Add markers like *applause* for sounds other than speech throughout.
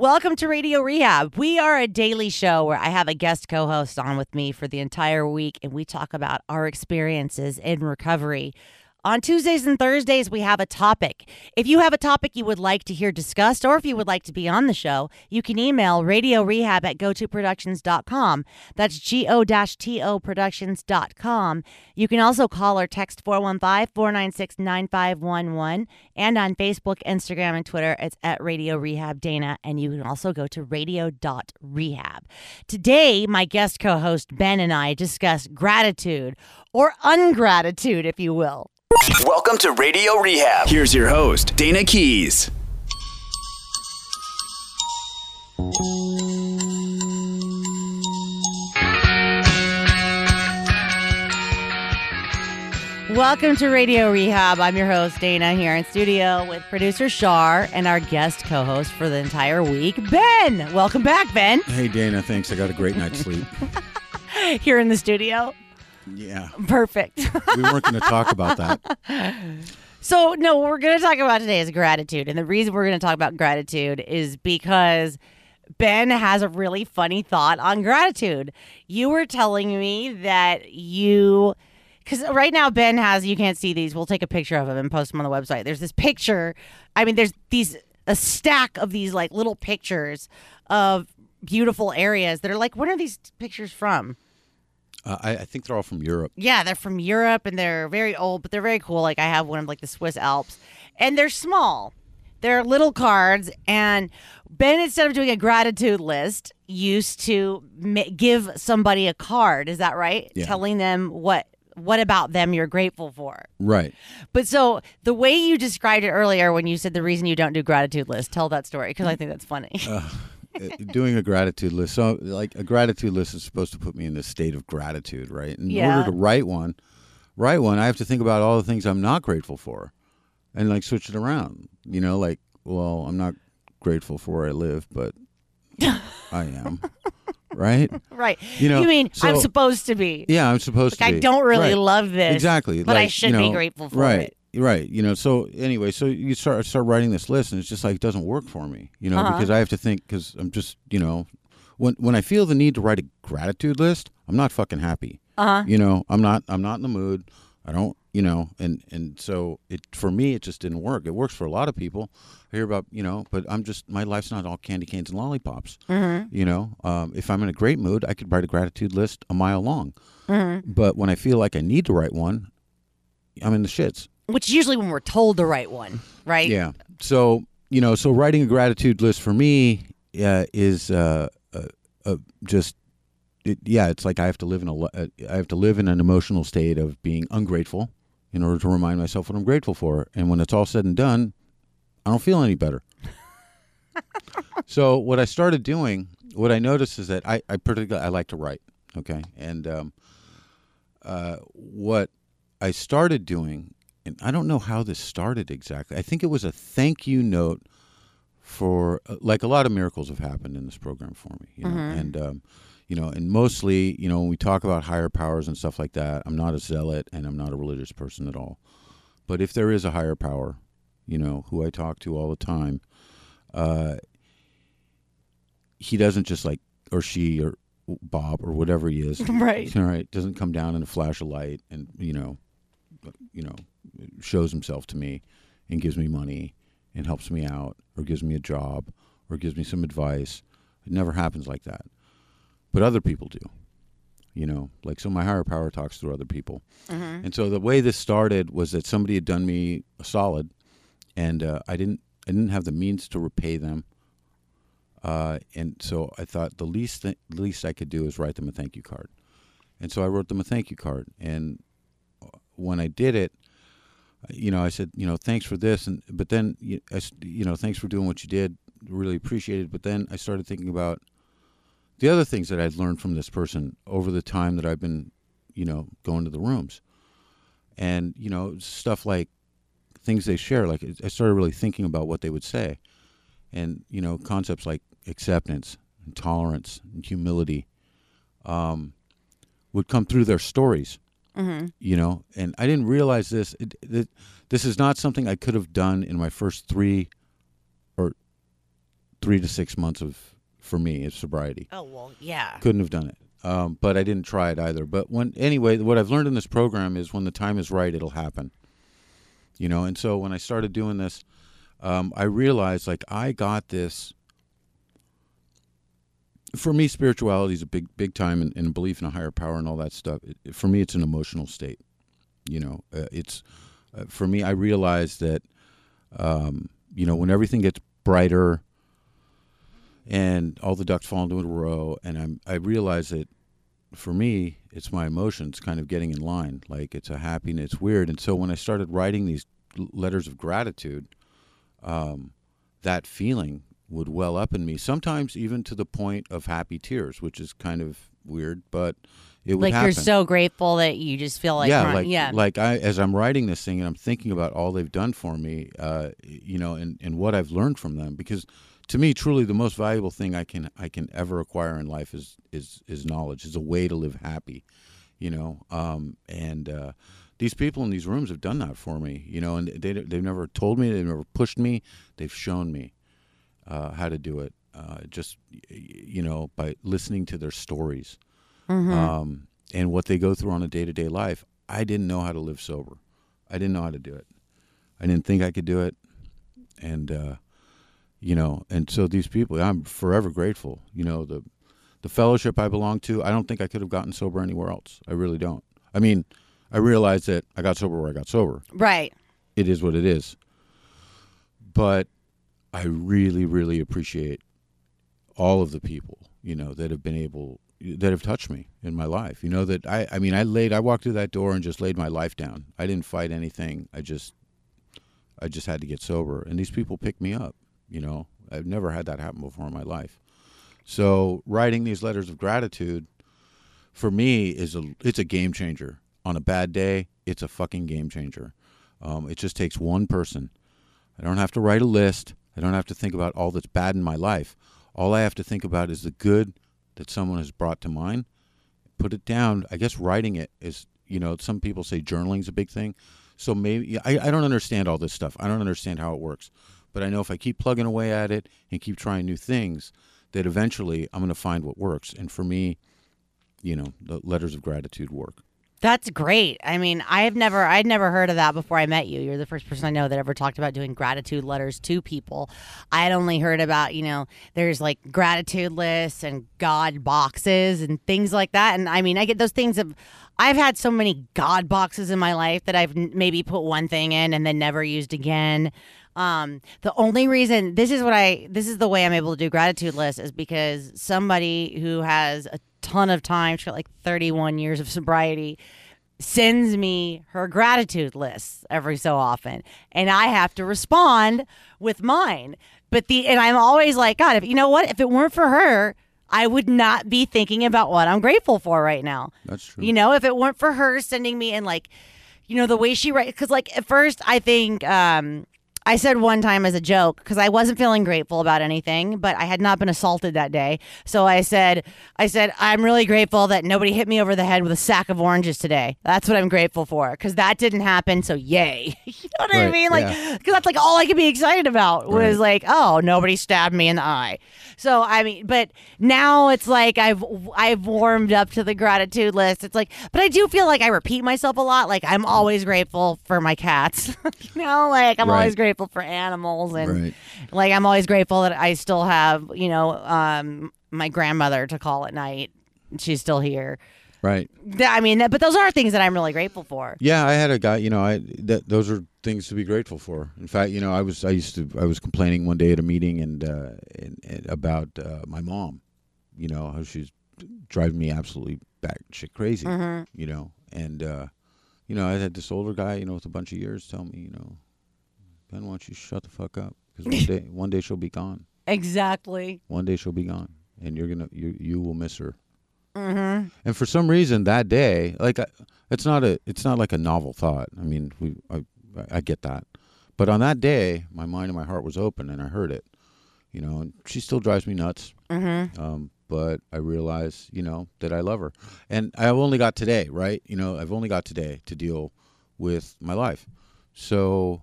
Welcome to Radio Rehab. We are a daily show where I have a guest co host on with me for the entire week, and we talk about our experiences in recovery. On Tuesdays and Thursdays, we have a topic. If you have a topic you would like to hear discussed, or if you would like to be on the show, you can email radio rehab at gotoproductions.com. That's G O T O productions.com. You can also call or text 415 496 9511. And on Facebook, Instagram, and Twitter, it's at Radio Rehab Dayna. And you can also go to radio.rehab. Today, my guest co host Ben and I discuss gratitude or ungratitude, if you will. Welcome to Radio Rehab. Here's your host, Dayna Keys. Welcome to Radio Rehab. I'm your host, Dayna, here in studio with producer Shar and our guest co host for the entire week, Ben. Welcome back, Ben. Hey, Dayna, thanks. I got a great night's sleep. *laughs* here in the studio. Yeah. Perfect. we weren't going to talk about that. *laughs* So, no, what we're going to talk about today is gratitude. And the reason we're going to talk about gratitude is because Ben has a really funny thought on gratitude. You were telling me that you because right now Ben has you can't see these. We'll take a picture of them and post them on the website. There's this picture. I mean, there's these a stack of these like little pictures of beautiful areas that are like, what are these pictures from? Uh, I, I, think they're all from Europe. Yeah, they're from Europe and they're very old, but they're very cool. Like I have one of like the Swiss Alps, and they're small. They're little cards, and Ben, instead of doing a gratitude list, used to give somebody a card. Is that right? Yeah. Telling them what what about them you're grateful for. Right. But so the way you described it earlier when you said the reason you don't do gratitude list, tell that story because I think that's funny. *laughs* Uh, Uh, doing a gratitude list. So like a gratitude list is supposed to put me in the state of gratitude, right? In yeah. order to write one, write one, I have to think about all the things I'm not grateful for and like switch it around. You know, like, well, I'm not grateful for where I live, but *laughs* I am right? Right. You know, you mean so, I'm supposed to be? Yeah, I'm supposed like to. I don't really right. love this. Exactly. But like, I should you know, be grateful for right. it. Right. You know. So anyway, so you start start writing this list, and it's just like it doesn't work for me. You know, uh-huh. because I have to think because I'm just you know, when when I feel the need to write a gratitude list, I'm not fucking happy. Uh-huh. You know, I'm not I'm not in the mood. I don't you know, and and so it for me it just didn't work. It works for a lot of people. I hear about you know, but I'm just my life's not all candy canes and lollipops. Mm-hmm. You know, um, if I'm in a great mood, I could write a gratitude list a mile long. Mm-hmm. But when I feel like I need to write one, I'm in the shits. Which is usually when we're told to write one, right? Yeah. So you know, so writing a gratitude list for me uh, is uh, uh, uh just it, yeah, it's like I have to live in a uh, I have to live in an emotional state of being ungrateful in order to remind myself what I'm grateful for. And when it's all said and done, I don't feel any better. *laughs* so what I started doing, what I noticed is that I, I particularly I like to write. Okay, and um, uh, what I started doing, and I don't know how this started exactly. I think it was a thank you note for uh, like a lot of miracles have happened in this program for me, you know, mm-hmm. and. Um, you know, and mostly, you know, when we talk about higher powers and stuff like that, I'm not a zealot and I'm not a religious person at all. But if there is a higher power, you know, who I talk to all the time, uh, he doesn't just like, or she, or Bob, or whatever he is, *laughs* right? All *laughs* right, doesn't come down in a flash of light and you know, you know, shows himself to me and gives me money and helps me out, or gives me a job, or gives me some advice. It never happens like that but other people do you know like so my higher power talks through other people mm-hmm. and so the way this started was that somebody had done me a solid and uh, i didn't i didn't have the means to repay them uh, and so i thought the least th- least i could do is write them a thank you card and so i wrote them a thank you card and when i did it you know i said you know thanks for this and but then you, know thanks for doing what you did really appreciate it but then i started thinking about the other things that I'd learned from this person over the time that I've been, you know, going to the rooms, and you know, stuff like things they share. Like I started really thinking about what they would say, and you know, concepts like acceptance, and tolerance, and humility, um, would come through their stories. Mm-hmm. You know, and I didn't realize this. It, it, this is not something I could have done in my first three or three to six months of for me of sobriety. Oh well, yeah. Couldn't have done it. Um, but I didn't try it either. But when anyway, what I've learned in this program is when the time is right, it'll happen. You know, and so when I started doing this, um, I realized like I got this. For me, spirituality is a big, big time, and, and belief in a higher power and all that stuff. It, for me, it's an emotional state. You know, uh, it's uh, for me. I realized that, um, you know, when everything gets brighter, and all the ducks fall into a row, and I'm I realize that for me, it's my emotions kind of getting in line. Like it's a happiness, weird. And so when I started writing these letters of gratitude, um, that feeling would well up in me. Sometimes even to the point of happy tears, which is kind of weird, but it would Like happen. you're so grateful that you just feel like yeah, like yeah. like I as I'm writing this thing and I'm thinking about all they've done for me, uh, you know, and and what I've learned from them because to me truly the most valuable thing I can I can ever acquire in life is is is knowledge, is a way to live happy, you know. Um, and uh, these people in these rooms have done that for me, you know, and they they've never told me, they've never pushed me, they've shown me uh, how to do it. Uh, just you know by listening to their stories um, and what they go through on a day to day life. I didn't know how to live sober. I didn't know how to do it. I didn't think I could do it, and uh, you know, and so these people, I'm forever grateful. You know, the the fellowship I belong to, I don't think I could have gotten sober anywhere else. I really don't. I mean, I realized that I got sober where I got sober. right. It is what it is. But I really, really appreciate all of the people, you know, that have been able that have touched me in my life. You know that I I mean I laid I walked through that door and just laid my life down. I didn't fight anything. I just I just had to get sober and these people picked me up, you know. I've never had that happen before in my life. So writing these letters of gratitude for me is a it's a game changer. On a bad day, it's a fucking game changer. Um, it just takes one person. I don't have to write a list. I don't have to think about all that's bad in my life. All I have to think about is the good that someone has brought to mind. Put it down. I guess writing it is, you know, some people say journaling is a big thing. So maybe I, I don't understand all this stuff. I don't understand how it works. But I know if I keep plugging away at it and keep trying new things, that eventually I'm going to find what works. And for me, you know, the letters of gratitude work. That's great. I mean, I have never, I'd never heard of that before I met you. You're the first person I know that ever talked about doing gratitude letters to people. I had only heard about, you know, there's like gratitude lists and God boxes and things like that. And I mean, I get those things of, I've had so many God boxes in my life that I've maybe put one thing in and then never used again. Um, the only reason this is what I this is the way I'm able to do gratitude lists is because somebody who has a ton of time, she's got like 31 years of sobriety, sends me her gratitude lists every so often, and I have to respond with mine. But the and I'm always like, God, if you know what, if it weren't for her, I would not be thinking about what I'm grateful for right now. That's true. You know, if it weren't for her sending me and like, you know, the way she writes, because like at first I think um, I said one time as a joke because I wasn't feeling grateful about anything, but I had not been assaulted that day. So I said, I said I'm really grateful that nobody hit me over the head with a sack of oranges today. That's what I'm grateful for because that didn't happen. So yay, *laughs* you know what I mean? Like, yeah. because that's like all I could be excited about was Right. like, oh, nobody stabbed me in the eye. So I mean, but now it's like I've I've warmed up to the gratitude list. It's like, but I do feel like I repeat myself a lot. Like I'm always grateful for my cats. *laughs* you know, like I'm always Right. Grateful for animals and Right. like I'm always grateful that I still have, you know, um my grandmother to call at night. She's still here. Right. I mean, but those are things that I'm really grateful for. Yeah, I had a guy. You know, I that those are things to be grateful for. In fact, you know, I was I used to I was complaining one day at a meeting and, uh, and, and about uh, my mom. You know how she's driving me absolutely batshit crazy. You know, and uh, you know I had this older guy, you know, with a bunch of years, tell me, you know, Ben, why don't you shut the fuck up? Because one *laughs* day one day she'll be gone. Exactly. One day she'll be gone, and you're gonna you you will miss her. Mm-hmm. And for some reason that day, like I, it's not a it's not like a novel thought. I mean, we I, I get that, but on that day, my mind and my heart was open, and I heard it. You know, and she still drives me nuts. Mm-hmm. Um, but I realize, you know, that I love her, and I've only got today, right? You know, I've only got today to deal with my life. So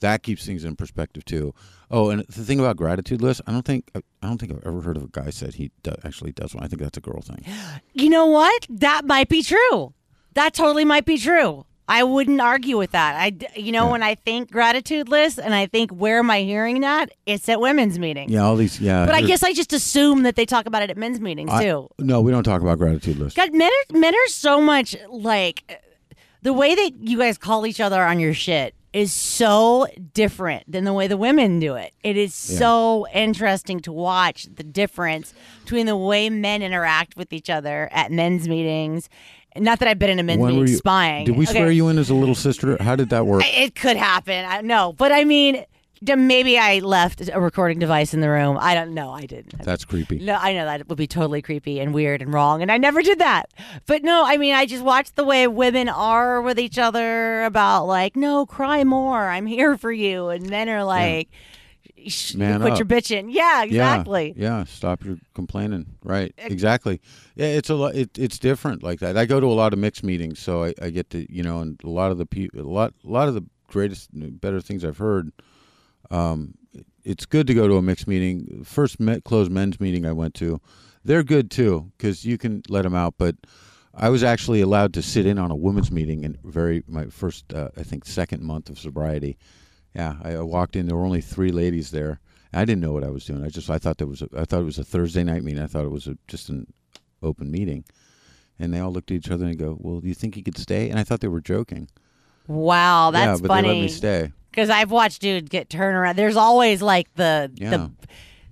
that keeps things in perspective too. Oh, and the thing about gratitude lists, I don't think I don't think I've ever heard of a guy said he do, actually does one. I think that's a girl thing. *gasps* You know what? That might be true. That totally might be true. I wouldn't argue with that. I, you know, Yeah. when I think gratitude list and I think where am I hearing that? It's at women's meetings. Yeah, all these. Yeah, But I guess I just assume that they talk about it at men's meetings I- too. no, we don't talk about gratitude lists. God, men are men are so much like the way that you guys call each other on your shit is so different than the way the women do it. It is so interesting to watch the difference between the way men interact with each other at men's meetings. Not that I've been in a men's When meeting you spying. Did we Okay. swear you in as a little sister? How did that work? It could happen. I no, but I mean, maybe I left a recording device in the room. I don't know. I didn't. That's creepy. No, I know that would be totally creepy and weird and wrong, and I never did that. But no, I mean, I just watched the way women are with each other about like, no, cry more. I'm here for you, and men are like, "Sh- Man quit up. your bitching. Yeah, exactly. Yeah, yeah. Stop your complaining. Right. Exactly. Yeah, it's a lot. It, it's different like that. I go to a lot of mixed meetings, so I, I get to you know, and a lot of the people, a lot, a lot of the greatest, better things I've heard. Um, it's good to go to a mixed meeting. First met, closed men's meeting I went to, they're good too because you can let them out. But I was actually allowed to sit in on a women's meeting in very my first, uh, I think, second month of sobriety. Yeah, I, I walked in. There were only three ladies there. I didn't know what I was doing. I just I thought there was a, I thought it was a Thursday night meeting. I thought it was a, just an open meeting, and they all looked at each other and go, "Well, do you think you could stay?" And I thought they were joking. Wow, that's yeah, but they let me stay. Because I've watched dudes get turned around. There's always like the Yeah. the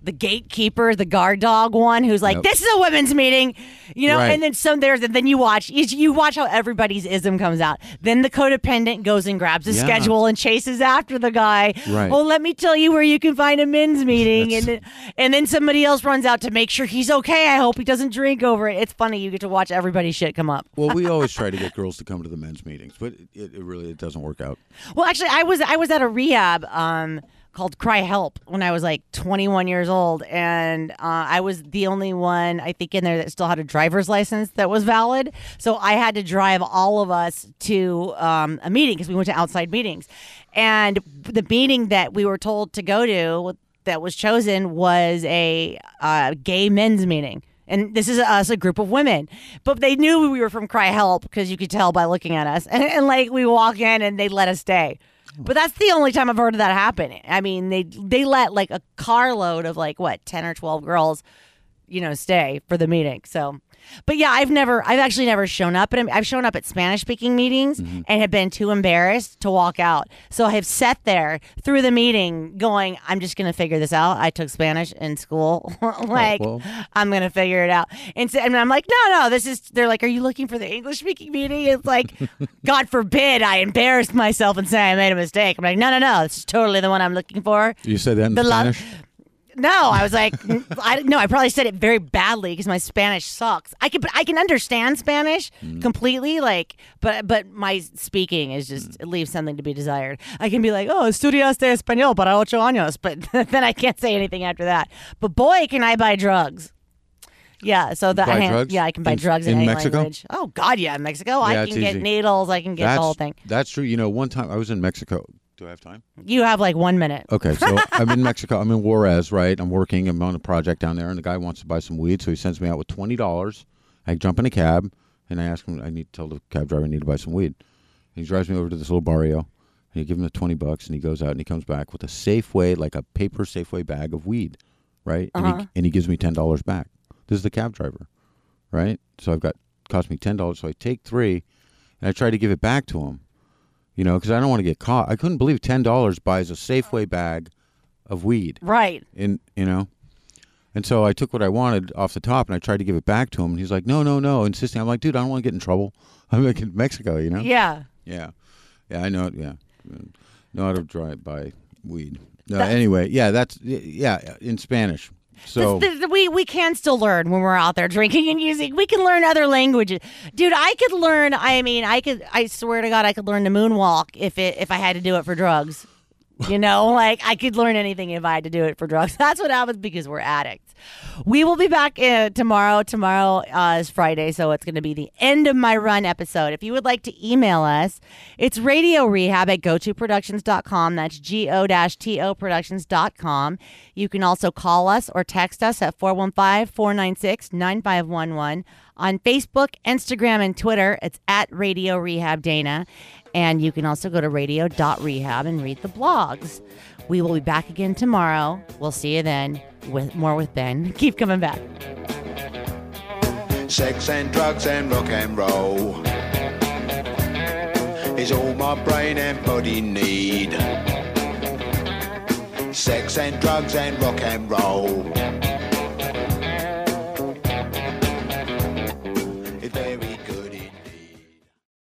the gatekeeper, the guard dog one, who's like. "This is a women's meeting," you know. Right. And then some there's, and then you watch, you, you watch how everybody's ism comes out. Then the codependent goes and grabs his Yeah. schedule and chases after the guy. Right. Well, let me tell you where you can find a men's *laughs* meeting, and then, and then somebody else runs out to make sure he's okay. I hope he doesn't drink over it. It's funny. You get to watch everybody's shit come up. Well, we *laughs* always try to get girls to come to the men's meetings, but it, it really it doesn't work out. Well, actually, I was I was at a rehab um, called CRI-Help when I was like 21 years old, and uh, I was the only one I think in there that still had a driver's license that was valid. So I had to drive all of us to um, a meeting because we went to outside meetings, and the meeting that we were told to go to that was chosen was a uh, gay men's meeting. And this is us, a group of women. But they knew we were from CRI-Help because you could tell by looking at us. *laughs* And, and like we walk in and they let us stay. But that's the only time I've heard of that happen. I mean, they they let like a carload of like what ten or twelve girls, you know, stay for the meeting. So, but yeah, I've never, I've actually never shown up at. I've shown up at Spanish speaking meetings mm-hmm. and have been too embarrassed to walk out. So I have sat there through the meeting, going, "I'm just gonna figure this out." I took Spanish in school, *laughs* oh, like well. I'm gonna figure it out. And, so, and I'm like, no, no, this is. They're like, are you looking for the English speaking meeting? It's like, *laughs* God forbid I embarrassed myself and say I made a mistake. I'm like, no, no, no, this is totally the one I'm looking for. You said that in The lo- Spanish. No, I was like, *laughs* I no, I probably said it very badly because my Spanish sucks. I can, I can understand Spanish Mm. completely, like, but but my speaking is just it leaves something to be desired. I can be like, oh, estudiaste español para ocho años, *laughs* but then I can't say anything after that. But boy, can I buy drugs. Yeah, so that hand- yeah, I can buy In- drugs in, in any Mexico? language. Oh God, yeah, in Mexico, Yeah, I can get easy. needles, I can get that's the whole thing. That's true. You know, one time I was in Mexico. Do I have time? You have like one minute. Okay, so *laughs* I'm in Mexico. I'm in Juarez, right? I'm working. I'm on a project down there, and the guy wants to buy some weed, so he sends me out with twenty dollars. I jump in a cab, and I ask him. I need to tell the cab driver I need to buy some weed. And he drives me over to this little barrio, and you give him the twenty bucks, and he goes out and he comes back with a Safeway, like a paper Safeway bag of weed, right? And, he, uh-huh. and he gives me ten dollars back. This is the cab driver, right? So I've got cost me ten dollars. So I take three, and I try to give it back to him you know, because I don't want to get caught. I couldn't believe ten dollars buys a Safeway bag of weed, Right. And you know. And so I took what I wanted off the top, and I tried to give it back to him, and he's like, "No, no, no," insisting. I'm like, "Dude, I don't want to get in trouble. *laughs* I'm like in Mexico, you know." Yeah. yeah, yeah. I know. Yeah, know how to drive by weed. No, anyway, yeah, that's yeah in Spanish. So we we can still learn when we're out there drinking and using. We can learn other languages, dude. I could learn. I mean, I could. I swear to God, I could learn the moonwalk if it if I had to do it for drugs. You know, like I could learn anything if I had to do it for drugs. *laughs* That's what happens because we're addicts. We will be back uh, tomorrow. Tomorrow uh, is Friday, so it's going to be the end of my run episode. If you would like to email us, it's radio rehab at gotoproductions.com. That's G O T O productions.com. You can also call us or text us at 415 496 9511. On Facebook, Instagram, and Twitter, it's at Radio Rehab Dayna. And you can also go to radio.rehab and read the blogs. We will be back again tomorrow. We'll see you then with more with Ben. *laughs* Keep coming back. Sex and drugs and rock and roll is all my brain and body need. Sex and drugs and rock and roll